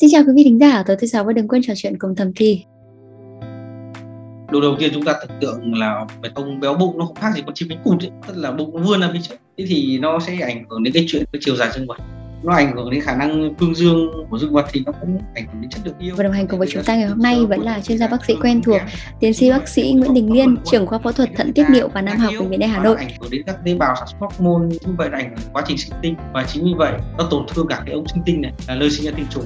Xin chào quý vị thính giả, tối thứ sáu và đừng quên trò chuyện cùng thầm thi. Đầu đầu tiên chúng ta tưởng tượng là bê tông béo bụng nó không khác gì con chim cánh cụt ấy, tức là bụng nó vươn ra phía trước. Thế thì nó sẽ ảnh hưởng đến cái chuyện cái chiều dài dương vật nó ảnh hưởng đến khả năng cương dương của dương vật thì nó cũng ảnh hưởng đến chất lượng yêu. Và đồng hành cùng với chúng ta ngày hôm nay vẫn là chuyên gia bác sĩ quen thuộc tiến sĩ bác sĩ Nguyễn Đình Liên trưởng khoa phẫu thuật thận tiết niệu và nam học bệnh viện Đại Hà Nội. Ảnh hưởng đến các tế bào sản xuất hormone như vậy là ảnh hưởng quá trình sinh tinh. Và chính vì vậy nó tổn thương cả cái ống sinh tinh này là nơi sinh ra tinh trùng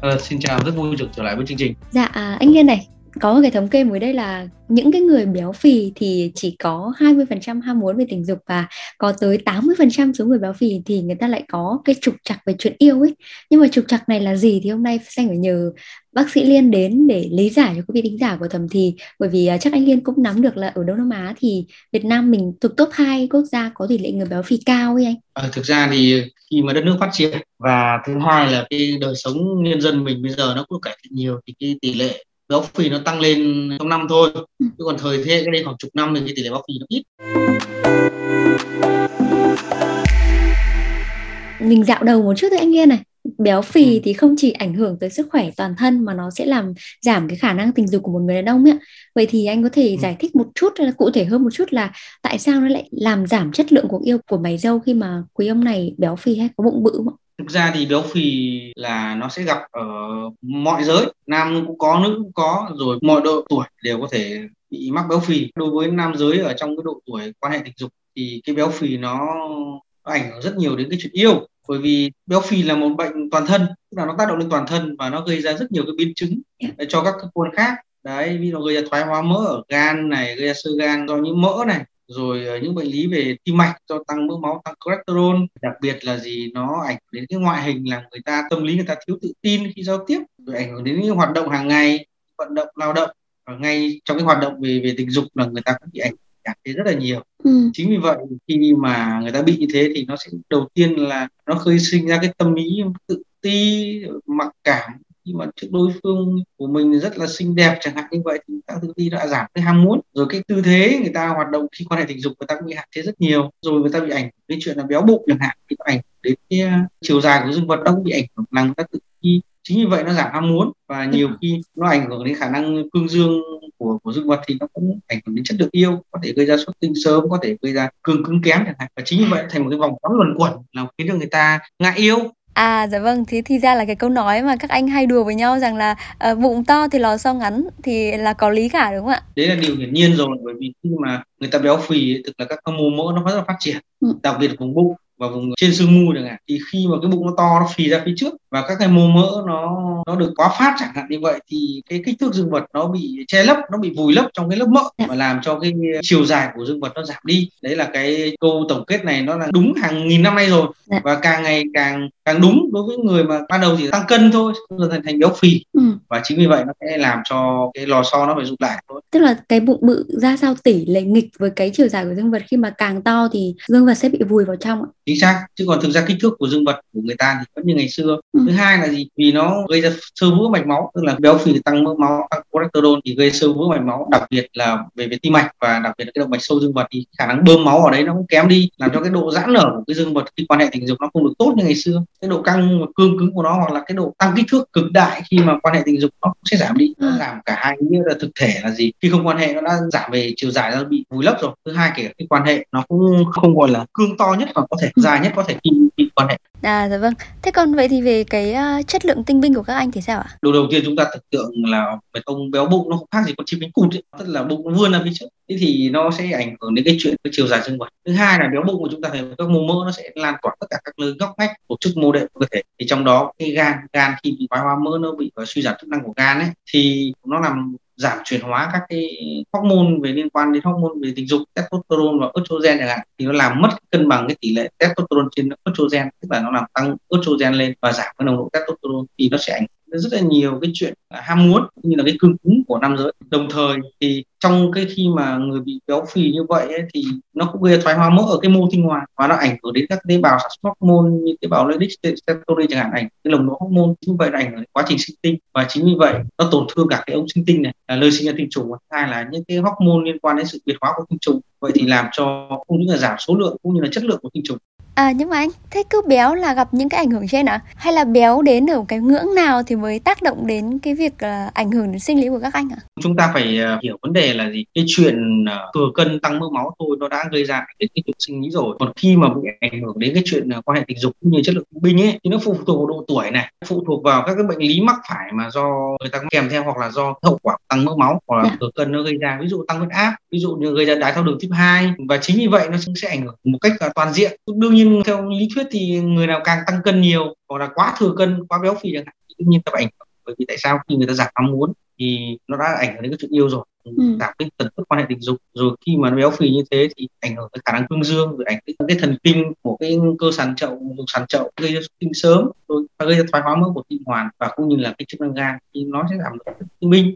À, xin chào, rất vui được trở lại với chương trình. Dạ, à, anh Liên này, có một cái thống kê mới đây là những cái người béo phì thì chỉ có 20% ham muốn về tình dục và có tới 80% số người béo phì thì người ta lại có cái trục trặc về chuyện yêu ấy. Nhưng mà trục trặc này là gì thì hôm nay Xanh phải nhờ bác sĩ Liên đến để lý giải cho quý vị thính giả của thầm thì bởi vì à, chắc anh Liên cũng nắm được là ở Đông Nam Á thì Việt Nam mình thuộc top 2 quốc gia có tỷ lệ người béo phì cao ấy anh. À, thực ra thì khi mà đất nước phát triển và thứ hai là cái đời sống nhân dân mình bây giờ nó cũng cải thiện nhiều thì cái tỷ lệ béo phì nó tăng lên trong năm thôi chứ còn thời thế cái đây khoảng chục năm thì cái tỷ lệ béo phì nó ít mình dạo đầu một chút thôi anh Yên này béo phì ừ. thì không chỉ ảnh hưởng tới sức khỏe toàn thân mà nó sẽ làm giảm cái khả năng tình dục của một người đàn ông ấy vậy thì anh có thể ừ. giải thích một chút là cụ thể hơn một chút là tại sao nó lại làm giảm chất lượng cuộc yêu của mày dâu khi mà quý ông này béo phì hay có bụng bự không thực ra thì béo phì là nó sẽ gặp ở mọi giới nam cũng có nữ cũng có rồi mọi độ tuổi đều có thể bị mắc béo phì đối với nam giới ở trong cái độ tuổi quan hệ tình dục thì cái béo phì nó, nó ảnh hưởng rất nhiều đến cái chuyện yêu bởi vì béo phì là một bệnh toàn thân tức là nó tác động lên toàn thân và nó gây ra rất nhiều cái biến chứng dạ. cho các cơ quan khác đấy ví dụ gây ra thoái hóa mỡ ở gan này gây ra sơ gan do những mỡ này rồi ờ, những bệnh lý về tim mạch do tăng mỡ máu tăng cholesterol đặc biệt là gì? Nó ảnh hưởng đến cái ngoại hình làm người ta tâm lý người ta thiếu tự tin khi giao tiếp rồi ảnh hưởng đến những hoạt động hàng ngày vận động lao động. Và ngay trong cái hoạt động về về tình dục là người ta cũng bị ảnh cảm thấy rất là nhiều. Ừ. chính vì vậy khi mà người ta bị như thế thì nó sẽ đầu tiên là nó khơi sinh ra cái tâm lý tự ti mặc cảm khi mà trước đối phương của mình rất là xinh đẹp chẳng hạn như vậy thì các thứ đi đã giảm cái ham muốn. Rồi cái tư thế người ta hoạt động khi quan hệ tình dục người ta cũng bị hạn chế rất nhiều. Rồi người ta bị ảnh cái chuyện là béo bụng chẳng hạn thì ảnh đến cái à, chiều dài của dương vật nó cũng bị ảnh hưởng làm người ta tự ti chính vì vậy nó giảm ham muốn và nhiều khi nó ảnh hưởng đến khả năng cương dương của của dương vật thì nó cũng ảnh hưởng đến chất lượng yêu, có thể gây ra xuất tinh sớm, có thể gây ra cương cứng kém chẳng hạn. Và chính vì vậy thành một cái vòng xoắn luẩn quẩn là khiến cho người ta ngại yêu. À dạ vâng, thế thì ra là cái câu nói mà các anh hay đùa với nhau rằng là uh, bụng to thì lò xo ngắn thì là có lý cả đúng không ạ? Đấy là điều hiển nhiên rồi bởi vì khi mà người ta béo phì tức là các mô mỡ nó rất là phát triển, ừ. đặc biệt vùng bụng và vùng trên xương mu chẳng hạn thì khi mà cái bụng nó to nó phì ra phía trước và các cái mô mỡ nó nó được quá phát chẳng hạn như vậy thì cái kích thước dương vật nó bị che lấp nó bị vùi lấp trong cái lớp mỡ và làm cho cái chiều dài của dương vật nó giảm đi. Đấy là cái câu tổng kết này nó là đúng hàng nghìn năm nay rồi. Dạ. và càng ngày càng càng đúng đối với người mà ban đầu chỉ tăng cân thôi dần thành thành béo phì. Ừ. và chính vì vậy nó sẽ làm cho cái lò xo nó phải rụt lại tức là cái bụng bự ra sao tỷ lệ nghịch với cái chiều dài của dương vật khi mà càng to thì dương vật sẽ bị vùi vào trong ạ. Chính xác chứ còn thực ra kích thước của dương vật của người ta thì vẫn như ngày xưa. Ừ. thứ hai là gì? Vì nó gây ra sơ vữa mạch máu tức là béo phì tăng mỡ máu tăng cholesterol thì gây sơ vữa mạch máu đặc biệt là về về tim mạch và đặc biệt là cái động mạch sâu dương vật thì khả năng bơm máu ở đấy nó cũng kém đi làm cho cái độ giãn nở của cái dương vật khi quan hệ tình dục nó không được tốt như ngày xưa. Cái độ căng và cương cứng của nó hoặc là cái độ tăng kích thước cực đại khi mà quan hệ tình dục nó cũng sẽ giảm đi nó ừ. giảm cả hai nghĩa là thực thể là gì khi không quan hệ nó đã giảm về chiều dài nó bị vùi lấp rồi thứ hai kể cái quan hệ nó cũng không gọi là cương to nhất và có thể dài nhất có thể khi, khi quan hệ À dạ vâng. Thế còn vậy thì về cái uh, chất lượng tinh binh của các anh thì sao ạ? Điều đầu tiên chúng ta tưởng tượng là bê tông béo bụng nó không khác gì con chim cánh cụt ấy. tức là bụng nó vươn ra phía trước. Thế thì nó sẽ ảnh hưởng đến cái chuyện cái chiều dài dương vật. Thứ hai là béo bụng của chúng ta thấy các mô mỡ nó sẽ lan tỏa tất cả các nơi ngóc ngách tổ chức mô đệm của cơ thể. Thì trong đó cái gan, gan khi bị thoái hóa mỡ nó bị suy giảm chức năng của gan ấy thì nó làm giảm chuyển hóa các cái hormone về liên quan đến hormone về tình dục, testosterone và estrogen chẳng hạn, thì nó làm mất cân bằng cái tỷ lệ testosterone trên estrogen, tức là nó làm tăng estrogen lên và giảm cái nồng độ testosterone thì nó sẽ ảnh rất là nhiều cái chuyện ham muốn như là cái cương cứng của nam giới. Đồng thời thì trong cái khi mà người bị béo phì như vậy ấy, thì nó cũng gây thoái hóa mỡ ở cái mô tinh hoàn và nó ảnh hưởng đến các tế bào sản xuất hormone như tế bào leydig serotonin chẳng hạn ảnh cái lồng độ hormone. Như vậy là ảnh hưởng đến quá trình sinh tinh. Và chính vì vậy nó tổn thương cả cái ống sinh tinh này là nơi sinh ra tinh trùng. Hai là những cái hormone liên quan đến sự biệt hóa của tinh trùng. Vậy thì làm cho không những là giảm số lượng cũng như là chất lượng của tinh trùng. À nhưng mà anh, thế cứ béo là gặp những cái ảnh hưởng trên ạ? À? Hay là béo đến ở cái ngưỡng nào thì mới tác động đến cái việc uh, ảnh hưởng đến sinh lý của các anh ạ? À? Chúng ta phải uh, hiểu vấn đề là gì? Cái chuyện uh, thừa cân tăng mỡ máu thôi nó đã gây ra cái cái chuyện sinh lý rồi. Còn khi mà bị ảnh hưởng đến cái chuyện uh, quan hệ tình dục cũng như chất lượng binh ấy thì nó phụ thuộc vào độ tuổi này, phụ thuộc vào các cái bệnh lý mắc phải mà do người ta kèm theo hoặc là do hậu quả tăng mỡ máu hoặc là yeah. Dạ. thừa cân nó gây ra, ví dụ tăng huyết áp, ví dụ như gây ra đái tháo đường type 2 và chính vì vậy nó sẽ ảnh hưởng một cách uh, toàn diện. Đương nhiên theo lý thuyết thì người nào càng tăng cân nhiều hoặc là quá thừa cân quá béo phì chẳng hạn tự nhiên ta ảnh hưởng. Bởi vì tại sao? Khi người ta giảm ham muốn thì nó đã ảnh hưởng đến cái chuyện yêu rồi. Ừ. giảm cái tần suất quan hệ tình dục. Rồi khi mà nó béo phì như thế thì ảnh hưởng tới khả năng cương dương rồi ảnh hưởng cái thần kinh của cái cơ sàn chậu sàn chậu gây ra tinh sớm rồi gây ra thoái hóa mỡ của tinh hoàn và cũng như là cái chức năng gan. Thì nó sẽ giảm được tinh minh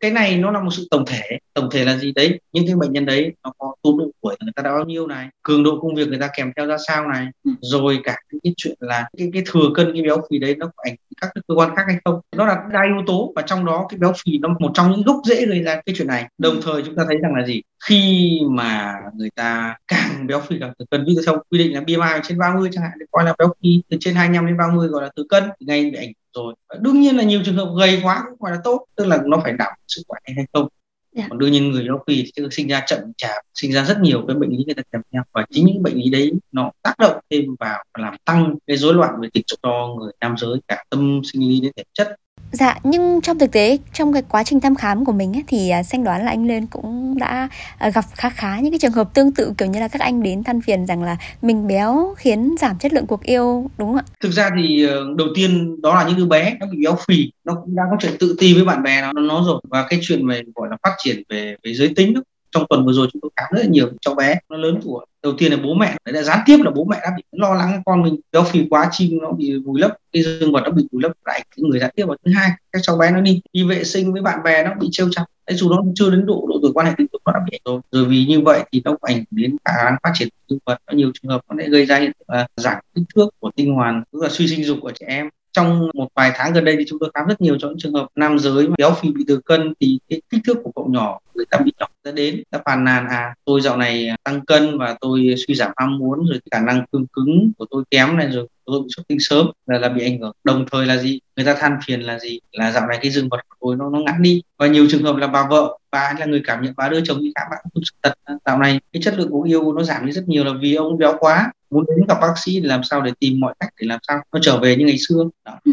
cái này nó là một sự tổng thể. Tổng thể là gì đấy? Những cái bệnh nhân đấy nó có tu độ tuổi người ta đã bao nhiêu này cường độ công việc người ta kèm theo ra sao này ừ. rồi cả cái chuyện là cái, cái thừa cân cái béo phì đấy nó có ảnh các cơ quan khác hay không. Nó là đa yếu tố và trong đó cái béo phì nó một trong những gốc rễ gây ra cái chuyện này. Đồng ừ. thời chúng ta thấy rằng là gì? Khi mà người ta càng béo phì càng thừa cân ví dụ theo quy định là BMI trên 30 chẳng hạn để coi là béo phì từ trên 25 đến 30 gọi là thừa cân ngay bị ảnh rồi đương nhiên là nhiều trường hợp gầy quá cũng gọi là tốt tức là nó phải đảm sức khỏe hay không. Dạ. còn đương nhiên người béo phì thì sinh ra chậm chạp sinh ra rất nhiều cái bệnh lý người ta kèm theo và chính những bệnh lý đấy nó tác động thêm vào làm tăng cái rối loạn về tình dục cho người nam giới cả tâm sinh lý đến thể chất Dạ, nhưng trong thực tế trong cái quá trình thăm khám của mình ấy, thì à, xanh đoán là anh Lên cũng đã à, gặp khá khá những cái trường hợp tương tự kiểu như là các anh đến than phiền rằng là mình béo khiến giảm chất lượng cuộc yêu đúng không ạ? Thực ra thì ờ, đầu tiên đó là những đứa bé nó bị béo phì, nó cũng đang có chuyện tự ti với bạn bè nó nó rồi và cái chuyện về gọi là phát triển về về giới tính đó trong tuần vừa rồi chúng tôi khám rất là nhiều cháu bé, nó lớn tuổi. Đầu tiên là bố mẹ, đấy là gián tiếp là bố mẹ đã bị lo lắng con mình. Béo phì quá chim nó bị vùi lấp, cái dương vật nó bị vùi lấp lại, cái người gián tiếp và thứ hai, các cháu bé nó đi đi vệ sinh với bạn bè nó bị trêu chọc. Đấy, dù nó chưa đến độ độ tuổi quan hệ tình dục nó đã bị rồi. Rồi vì như vậy thì nó ảnh hưởng đến khả năng phát triển dương vật. Có nhiều trường hợp nó lại gây ra hiện giảm kích thước của tinh hoàn, tức là suy sinh dục của trẻ em trong một vài tháng gần đây thì chúng tôi khám rất nhiều cho những trường hợp nam giới mà béo phì bị thừa cân thì cái kích thước của cậu nhỏ, người ta bị nhỏ đã đến, đã phàn nàn à tôi dạo này à, tăng cân và tôi suy giảm ham muốn rồi khả năng cương cứng của tôi kém này rồi, tôi bị xuất tinh sớm là là bị ảnh hưởng. Đồng thời là gì? Người ta than phiền là gì? Là dạo này cái dương vật của tôi nó nó ngắn đi. Và nhiều trường hợp là bà vợ, bà là người cảm nhận bà đưa chồng đi khám bạn cũng sự thật. Dạo này cái chất lượng của yêu nó giảm đi rất nhiều là vì ông béo quá muốn đến gặp bác sĩ để làm sao để tìm mọi cách để làm sao nó trở về như ngày xưa đó. Ừ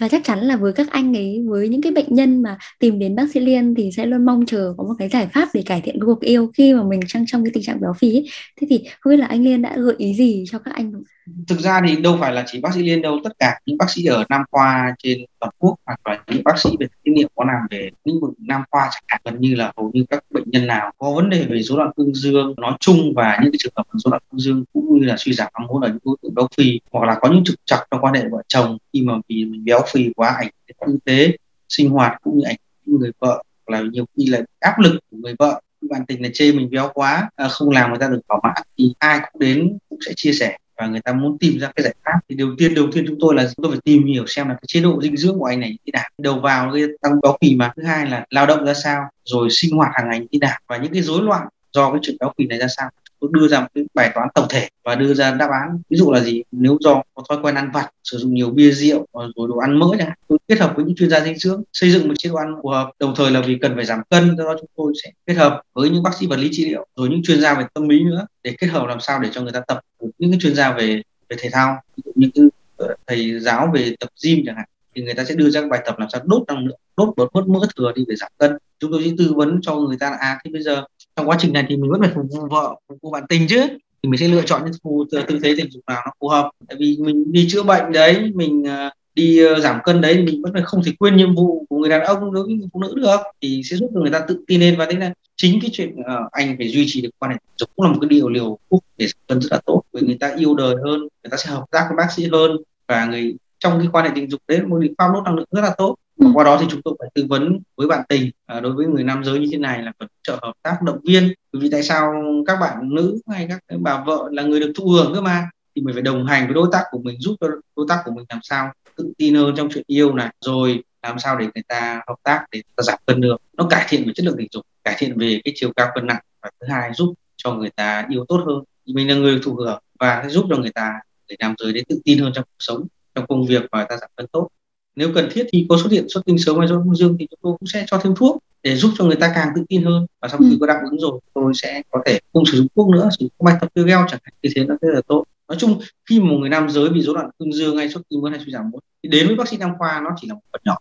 và chắc chắn là với các anh ấy, với những cái bệnh nhân mà tìm đến bác sĩ liên thì sẽ luôn mong chờ có một cái giải pháp để cải thiện cuộc yêu khi mà mình đang trong cái tình trạng béo phì ấy. thế thì không biết là anh liên đã gợi ý gì cho các anh không thực ra thì đâu phải là chỉ bác sĩ liên đâu, tất cả những bác sĩ ở nam khoa trên toàn quốc hoặc là những bác sĩ về kinh nghiệm có làm về lĩnh vực nam khoa chẳng hạn, gần như là hầu như các bệnh nhân nào có vấn đề về rối loạn cương dương nói chung và những cái trường hợp rối loạn cương dương cũng như là suy giảm ham muốn ở những đối tượng béo phì hoặc là có những trục trặc trong quan hệ vợ chồng khi mà vì mình béo phì quá ảnh hưởng kinh tế, sinh hoạt cũng như ảnh hưởng người vợ hoặc là nhiều khi là áp lực của người vợ. Bạn tình là chê mình béo quá à, không làm người ta được thỏa mãn thì ai cũng đến cũng sẽ chia sẻ và người ta muốn tìm ra cái giải pháp. Thì đầu tiên đầu tiên chúng tôi là chúng tôi phải tìm hiểu xem là cái chế độ dinh dưỡng của anh này như thế nào. Đầu vào gây tăng béo phì mà. Thứ hai là lao động ra sao, rồi sinh hoạt hàng ngày như thế nào, và những cái rối loạn do cái chuyện béo phì này ra sao. Tôi đưa ra một cái bài toán tổng thể và đưa ra đáp án. Ví dụ là gì? Nếu do có thói quen ăn vặt, sử dụng nhiều bia rượu ờ, rồi đồ ăn mỡ chẳng tôi kết hợp với những chuyên gia dinh dưỡng, xây dựng một chế độ ăn phù hợp. Đồng thời là vì cần phải giảm cân, do đó chúng tôi sẽ kết hợp với những bác sĩ vật lý trị liệu, rồi những chuyên gia về tâm lý nữa, để kết hợp làm sao để cho người ta tập những cái chuyên gia về về thể thao những cái ờ, thầy giáo về tập gym chẳng hạn, thì người ta sẽ đưa ra bài tập làm sao đốt năng lượng, đốt bớt bớt mỡ thừa đi để giảm cân. Chúng tôi sẽ tư vấn cho người ta là à thế bây giờ trong quá trình này thì mình vẫn phải phục vụ vợ, phục vụ bạn tình chứ. Thì mình sẽ lựa chọn những phù, tư thế tình dục nào nó phù hợp. Tại vì mình đi chữa bệnh đấy, mình ờ, đi uh, giảm cân đấy mình vẫn phải không thể quên nhiệm vụ của người đàn ông đối với người phụ nữ được thì sẽ giúp cho người ta tự tin lên. Và thế là chính cái chuyện uh, anh phải duy trì được quan hệ tình dục cũng là một cái điều liều thuốc để giảm cân rất là tốt. Vì người ta yêu đời hơn người ta sẽ hợp tác với bác sĩ hơn và người trong cái quan hệ tình dục đấy một biện pháp đốt năng lượng rất là tốt. Và qua đó thì chúng tôi phải tư vấn với bạn tình à, đối với người nam giới như thế này là cần trợ hợp tác động viên. Bởi vì tại sao các bạn nữ hay các bà vợ là người được thụ hưởng cơ mà thì mình phải đồng hành với đối tác của mình giúp cho đối tác của mình làm sao tự tin hơn trong chuyện yêu này rồi làm sao để người ta hợp tác để ta giảm cân được. Nó cải thiện về chất lượng tình dục cải thiện về cái chiều cao cân nặng và thứ hai giúp cho người ta yêu tốt hơn. Mình là người thụ hưởng và giúp cho người ta để nam giới để tự tin hơn trong cuộc sống trong công việc và ta giảm cân tốt. Nếu cần thiết thì có xuất hiện xuất tinh sớm hay do dương thì chúng tôi cũng sẽ cho thêm thuốc để giúp cho người ta càng tự tin hơn. Và sau khi ừ. có đáp ứng rồi tôi sẽ có thể không sử dụng thuốc nữa sử dụng bài tập gel chẳng hạn như thế nó rất là tốt nói chung khi một người nam giới bị rối loạn cương dương hay xuất tinh sớm hay suy giảm mốt thì đến với bác sĩ nam khoa nó chỉ là một phần nhỏ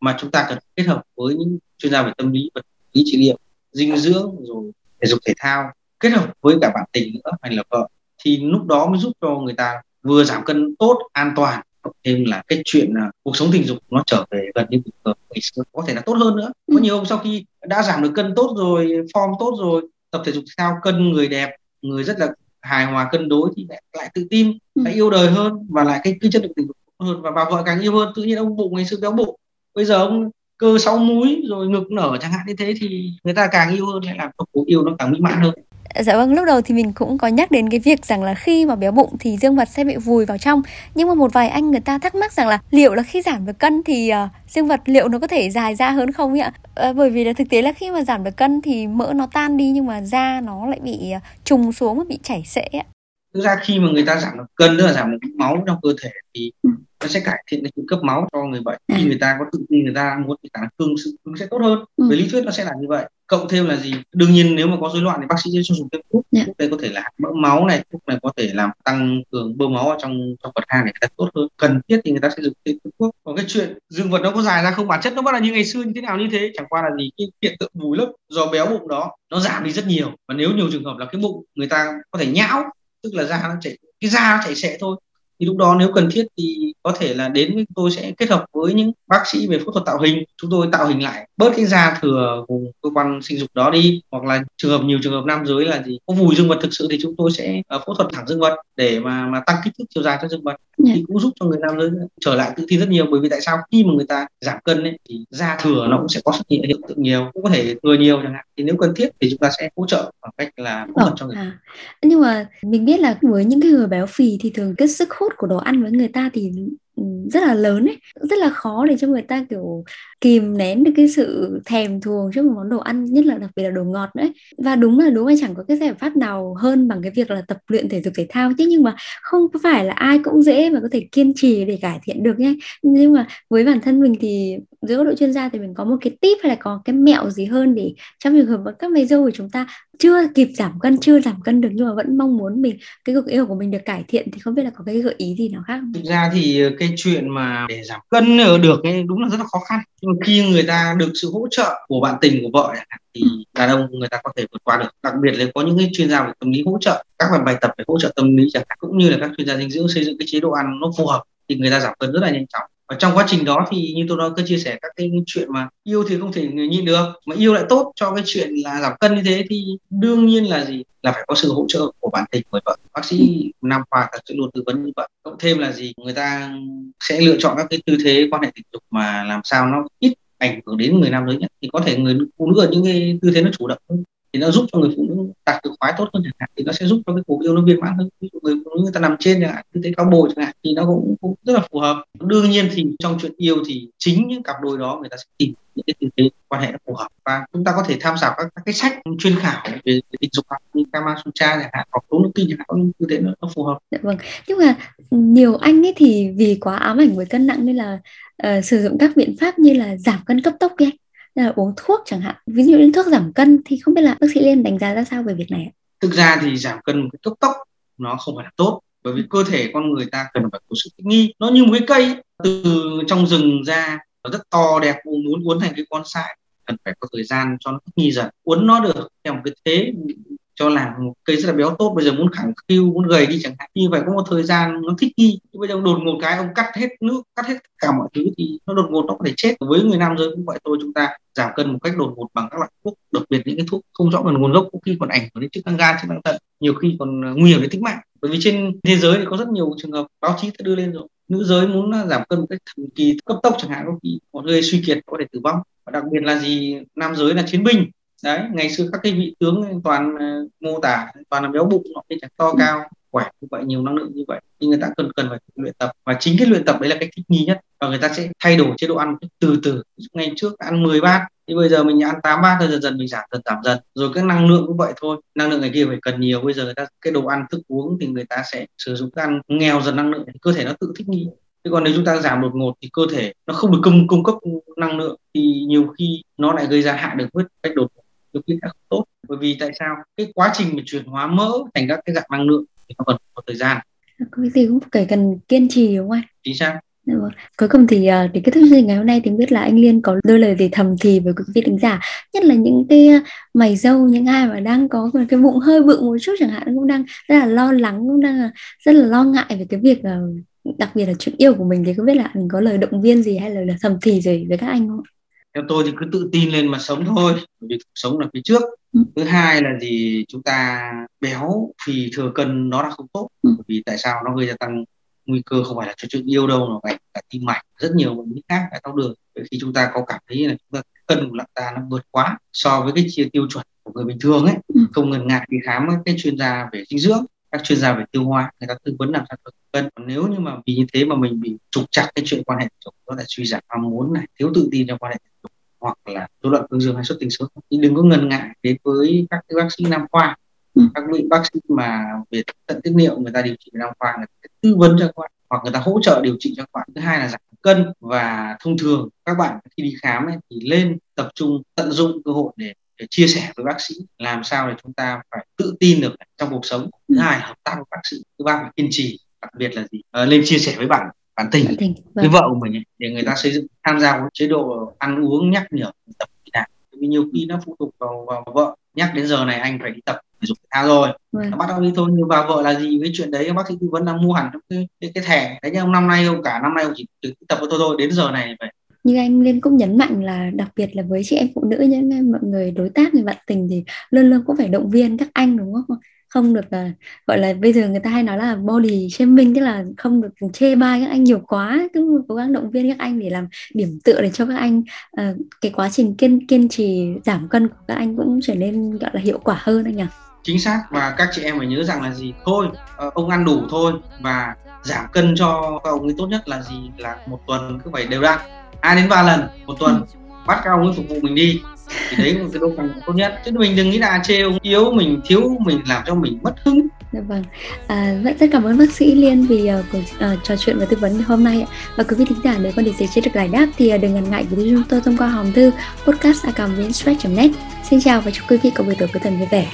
mà chúng ta cần kết hợp với những chuyên gia về tâm lý vật lý trị liệu dinh dưỡng rồi thể dục thể thao kết hợp với cả bạn tình nữa hay là vợ thì lúc đó mới giúp cho người ta vừa giảm cân tốt an toàn thêm là cái chuyện là cuộc sống tình dục nó trở về gần như bình thường ngày xưa có thể là tốt hơn nữa có ừ. nhiều ông sau khi đã giảm được cân tốt rồi form tốt rồi tập thể dục thể thao cân người đẹp người rất là hài hòa cân đối thì lại, lại tự tin ừ. lại yêu đời hơn và lại cái, cái chất lượng tình dục hơn và bà vợ càng yêu hơn tự nhiên ông bụng ngày xưa béo bụng bây giờ ông cơ sáu múi rồi ngực nở chẳng hạn như thế thì người ta càng yêu hơn lại làm cuộc yêu nó càng mỹ mãn hơn Dạ vâng, lúc đầu thì mình cũng có nhắc đến cái việc rằng là khi mà béo bụng thì dương vật sẽ bị vùi vào trong. Nhưng mà một vài anh người ta thắc mắc rằng là liệu là khi giảm được cân thì uh, dương vật liệu nó có thể dài ra hơn không ạ? Uh, bởi vì là thực tế là khi mà giảm được cân thì mỡ nó tan đi nhưng mà da nó lại bị uh, trùng xuống và bị chảy xệ ạ. Thực ra khi mà người ta giảm được cân tức là giảm được máu trong cơ thể thì ừ nó sẽ cải thiện cái cung cấp máu cho người bệnh khi à. người ta có tự tin người ta muốn khả năng cương sự sẽ tốt hơn ừ. với lý thuyết nó sẽ là như vậy cộng thêm là gì? Đương nhiên nếu mà có rối loạn thì bác sĩ sẽ cho dùng thêm thuốc. Yeah. Dạ. thuốc đây có thể là mỡ máu này thuốc này có thể làm tăng cường bơm máu ở trong trong vật hang để người ta tốt hơn. Cần thiết thì người ta sẽ dùng thêm thuốc. Còn cái chuyện dương vật nó có dài ra không? Bản chất nó vẫn là như ngày xưa như thế nào như thế. Chẳng qua là gì? Cái hiện tượng vùi lấp do béo bụng đó nó giảm đi rất nhiều. Và nếu nhiều trường hợp là cái bụng người ta có thể nhão tức là da nó chảy cái da nó chảy xệ thôi thì lúc đó nếu cần thiết thì có thể là đến với tôi sẽ kết hợp với những bác sĩ về phẫu thuật tạo hình chúng tôi tạo hình lại bớt cái da thừa vùng cơ quan sinh dục đó đi hoặc là trường hợp nhiều trường hợp nam giới là gì có vùi dương vật thực sự thì chúng tôi sẽ uh, phẫu thuật thẳng dương vật để mà mà tăng kích thước chiều dài cho dương vật yeah. Dạ. thì cũng giúp cho người nam giới trở lại tự tin rất nhiều bởi vì tại sao khi mà người ta giảm cân ấy, thì da thừa nó cũng sẽ có xuất hiện hiện tượng nhiều cũng có thể thừa nhiều chẳng hạn thì nếu cần thiết thì chúng ta sẽ hỗ trợ bằng cách là phẫu thuật cho người à. nhưng mà mình biết là với những cái người béo phì thì thường cái sức hút của đồ ăn với người ta thì ừ, rất là lớn ấy. Rất là khó để cho người ta, kiểu, kìm nén được cái sự thèm thuồng trước một món đồ ăn, nhất là đặc biệt là đồ ngọt đấy. và đúng là đúng là chẳng có cái giải pháp nào hơn bằng cái việc là tập luyện thể dục thể thao chứ. Nhưng mà không phải là ai cũng dễ mà có thể kiên trì để cải thiện được nhé. Nhưng mà với bản thân mình thì dưới góc độ chuyên gia thì mình có một cái tip hay là có cái mẹo gì hơn để trong trường hợp các mày dâu của chúng ta chưa kịp giảm cân chưa giảm cân được nhưng mà vẫn mong muốn mình cái cuộc yêu của mình được cải thiện thì không biết là có cái gợi ý gì nào khác không? Thực ra thì cái chuyện mà để giảm cân được ấy đúng là rất là khó khăn. Khi người ta được sự hỗ trợ của bạn tình của vợ thì đàn ông người ta có thể vượt qua được. Đặc biệt là có những cái chuyên gia về tâm lý hỗ trợ các bài bài tập về hỗ trợ tâm lý chẳng hạn cũng như là các chuyên gia dinh dưỡng xây dựng cái chế độ ăn nó phù hợp thì người ta giảm cân rất là nhanh chóng và trong quá trình đó thì như tôi nói, cứ chia sẻ các cái chuyện mà yêu thì không thể người nhịn được, mà yêu lại tốt cho cái chuyện là giảm cân như thế thì đương nhiên là gì? Là phải có sự hỗ trợ của bản tình người vợ bác sĩ nam khoa sẽ luôn tư vấn như vậy. Cộng thêm là gì? Người ta sẽ lựa chọn các cái tư thế quan hệ tình dục mà làm sao nó ít ảnh hưởng đến người nam giới nhất. Thì có thể người phụ nữ ở những cái tư thế nó chủ động hơn thì nó giúp cho người phụ nữ đạt được khoái tốt hơn chẳng hạn thì nó sẽ giúp cho cái cuộc yêu nó viên mãn hơn. Ví dụ người phụ nữ người ta nằm trên chẳng hạn tư thế cao bồi chẳng hạn thì nó cũng, cũng rất là phù hợp. Đương nhiên thì trong chuyện yêu thì chính những cặp đôi đó người ta sẽ tìm những cái tư thế quan hệ phù hợp. Và chúng ta có thể tham khảo các, các cái sách chuyên khảo về, tình dục như Kama Sutra chẳng hạn hoặc tố nữ kinh chẳng hạn tư thế nó, nó phù hợp. Dạ vâng. Nhưng mà nhiều anh ấy thì vì quá ám ảnh với cân nặng nên là uh, sử dụng các biện pháp như là giảm cân cấp tốc là uống thuốc chẳng hạn. Ví dụ như thuốc giảm cân thì không biết là bác sĩ liên đánh giá ra sao về việc này thực ra thì giảm cân một cái tốc tốc nó không phải là tốt, bởi vì cơ thể con người ta cần phải có sự thích nghi. Nó như một cái cây, từ trong rừng ra, nó rất to, đẹp muốn uốn thành cái con sại cần phải có thời gian cho nó thích nghi dần, uốn nó được theo một cái thế cho làm một cây rất là béo tốt, bây giờ muốn khẳng khiu, muốn gầy đi chẳng hạn. Như vậy có một thời gian, nó thích nghi. Bây giờ đột ngột cái, ông cắt hết nước, cắt hết cả mọi thứ thì nó đột ngột nó có thể chết. Với người nam giới cũng vậy thôi, chúng ta giảm cân một cách đột ngột bằng các loại thuốc đặc biệt những cái thuốc không rõ nguồn gốc, có khi còn ảnh hưởng đến chức năng gan, chức năng thận, nhiều khi còn ờ, nguy hiểm đến tính mạng. Bởi vì trên thế giới thì có rất nhiều trường hợp báo chí đã đưa lên rồi. Nữ giới muốn ờ, giảm cân một cách thần kỳ, cấp tốc chẳng hạn, có khi một người suy kiệt, có thể tử vong. Và đặc biệt là gì? Nam giới là chiến binh đấy ngày xưa các cái vị tướng toàn uh, mô tả toàn là béo bụng nó chẳng to cao khỏe như vậy nhiều năng lượng như vậy. Thì người ta cần cần phải luyện tập. Và chính cái luyện tập đấy là cách thích nghi nhất. Và người ta sẽ thay đổi chế độ ăn từ từ. Ngày trước ăn 10 bát thì bây giờ mình ăn 8 bát thôi dần dần mình giảm dần giảm dần. Rồi cái năng lượng cũng vậy thôi. Năng lượng ngày kia phải cần nhiều. Bây giờ người ta cái đồ ăn thức uống thì người ta sẽ sử dụng thức ăn nghèo dần năng lượng. Thì cơ thể nó tự thích nghi. Thế còn nếu chúng ta giảm đột ngột thì cơ thể nó không được cung cung cấp năng lượng. Thì nhiều khi nó lại gây ra hạ đường huyết cách đột ngột nhiều khi không tốt. Bởi vì tại sao? Cái quá trình mà chuyển hóa mỡ thành các cái dạng năng lượng thì nó cần có thời gian. Cái gì cũng phải cần kiên trì đúng không anh chính xác. Dạ vâng. Cuối cùng thì uh, để kết thúc chương trình ngày hôm nay thì biết là anh Liên có đôi lời gì thầm thì với quý vị thính giả. Nhất là những cái uh, mày dâu những ai mà đang có cái bụng hơi bự một chút chẳng hạn cũng đang rất là lo lắng cũng đang rất là lo ngại về cái việc uh, đặc biệt là chuyện yêu của mình thì không biết là anh có lời động viên gì hay là lời thầm thì gì với các anh không? Theo tôi thì cứ tự tin lên mà sống thôi vì cuộc sống là phía trước ừ. thứ hai là gì chúng ta béo phì thừa cân nó là không tốt ừ. vì tại sao nó gây ra tăng nguy cơ không phải là cho chuyện yêu đâu mà phải cả tim mạch rất nhiều bệnh lý khác đái tháo đường vậy khi chúng ta có cảm thấy là chúng ta cân của ta nó vượt quá so với cái chia tiêu chuẩn của người bình thường ấy ừ. không ngần ngại đi khám các cái chuyên gia về dinh dưỡng các chuyên gia về tiêu hóa người ta tư vấn làm sao được cân còn nếu như mà vì như thế mà mình bị trục chặt cái chuyện quan hệ tình dục có thể suy giảm ham muốn này thiếu tự tin trong quan hệ hoặc là rối loạn cương dương hay xuất tinh sớm. Thì đừng có ngần ngại đến với các cái bác sĩ nam khoa ừ. các vị bác sĩ mà về tận tiết niệu người ta điều trị nam khoa người ta tư vấn cho các bạn hoặc người ta hỗ trợ điều trị cho các bạn thứ hai là giảm cân và thông thường các bạn khi đi khám ấy, thì lên tập trung tận dụng cơ hội để, để chia sẻ với bác sĩ làm sao để chúng ta phải tự tin được trong cuộc sống. Thứ ừ. hai hợp tác với bác sĩ thứ ba phải kiên trì đặc biệt là gì? À, lên chia sẻ với bạn bản tình, bản tình với vâng. vợ của mình ấy, để người ta xây dựng tham gia chế độ ăn uống nhắc nhở tập như nào vì nhiều khi nó phụ thuộc vào, vào vợ. Nhắc đến giờ này anh phải đi tập thể dục thể thao rồi. Vâng. bắt đầu đi thôi nhưng vào vợ là gì? Cái chuyện đấy bác sĩ tư vấn đang mua hẳn cái, cái, cái thẻ. Đấy nhưng năm nay không cả năm nay chỉ được tập với tôi thôi. Đến giờ này phải như anh Liên cũng nhấn mạnh là đặc biệt là với chị em phụ nữ những mọi người đối tác người bạn tình thì luôn luôn cũng phải động viên các anh đúng không không được uh, gọi là bây giờ người ta hay nói là body shaming tức là không được chê bai các anh nhiều quá cứ cố gắng động viên các anh để làm điểm tựa để cho các anh uh, cái quá trình kiên kiên trì giảm cân của các anh cũng trở nên gọi là hiệu quả hơn anh nhỉ? Chính xác và các chị em phải nhớ rằng là gì? Thôi uh, ông ăn đủ thôi và giảm cân cho các ông ấy tốt nhất là gì? Là một tuần cứ phải đều đặn. Hai đến ba lần? Một tuần. Ừ. bắt các ông ấy phục vụ mình đi thì đấy là cái đôi căng tốt nhất. Chứ mình đừng nghĩ là chê ông yếu mình thiếu mình làm cho mình mất hứng. Dạ vâng, à, rất, rất cảm ơn bác sĩ Liên vì uh, cuộc uh, trò chuyện và tư vấn hôm nay ạ. Và quý vị thính giả nếu có điều gì chưa được giải đáp thì uh, đừng ngần ngại gửi chúng tôi thông qua hòm thư podcast net. Xin chào và chúc quý vị có buổi tối cuối tuần vui vẻ.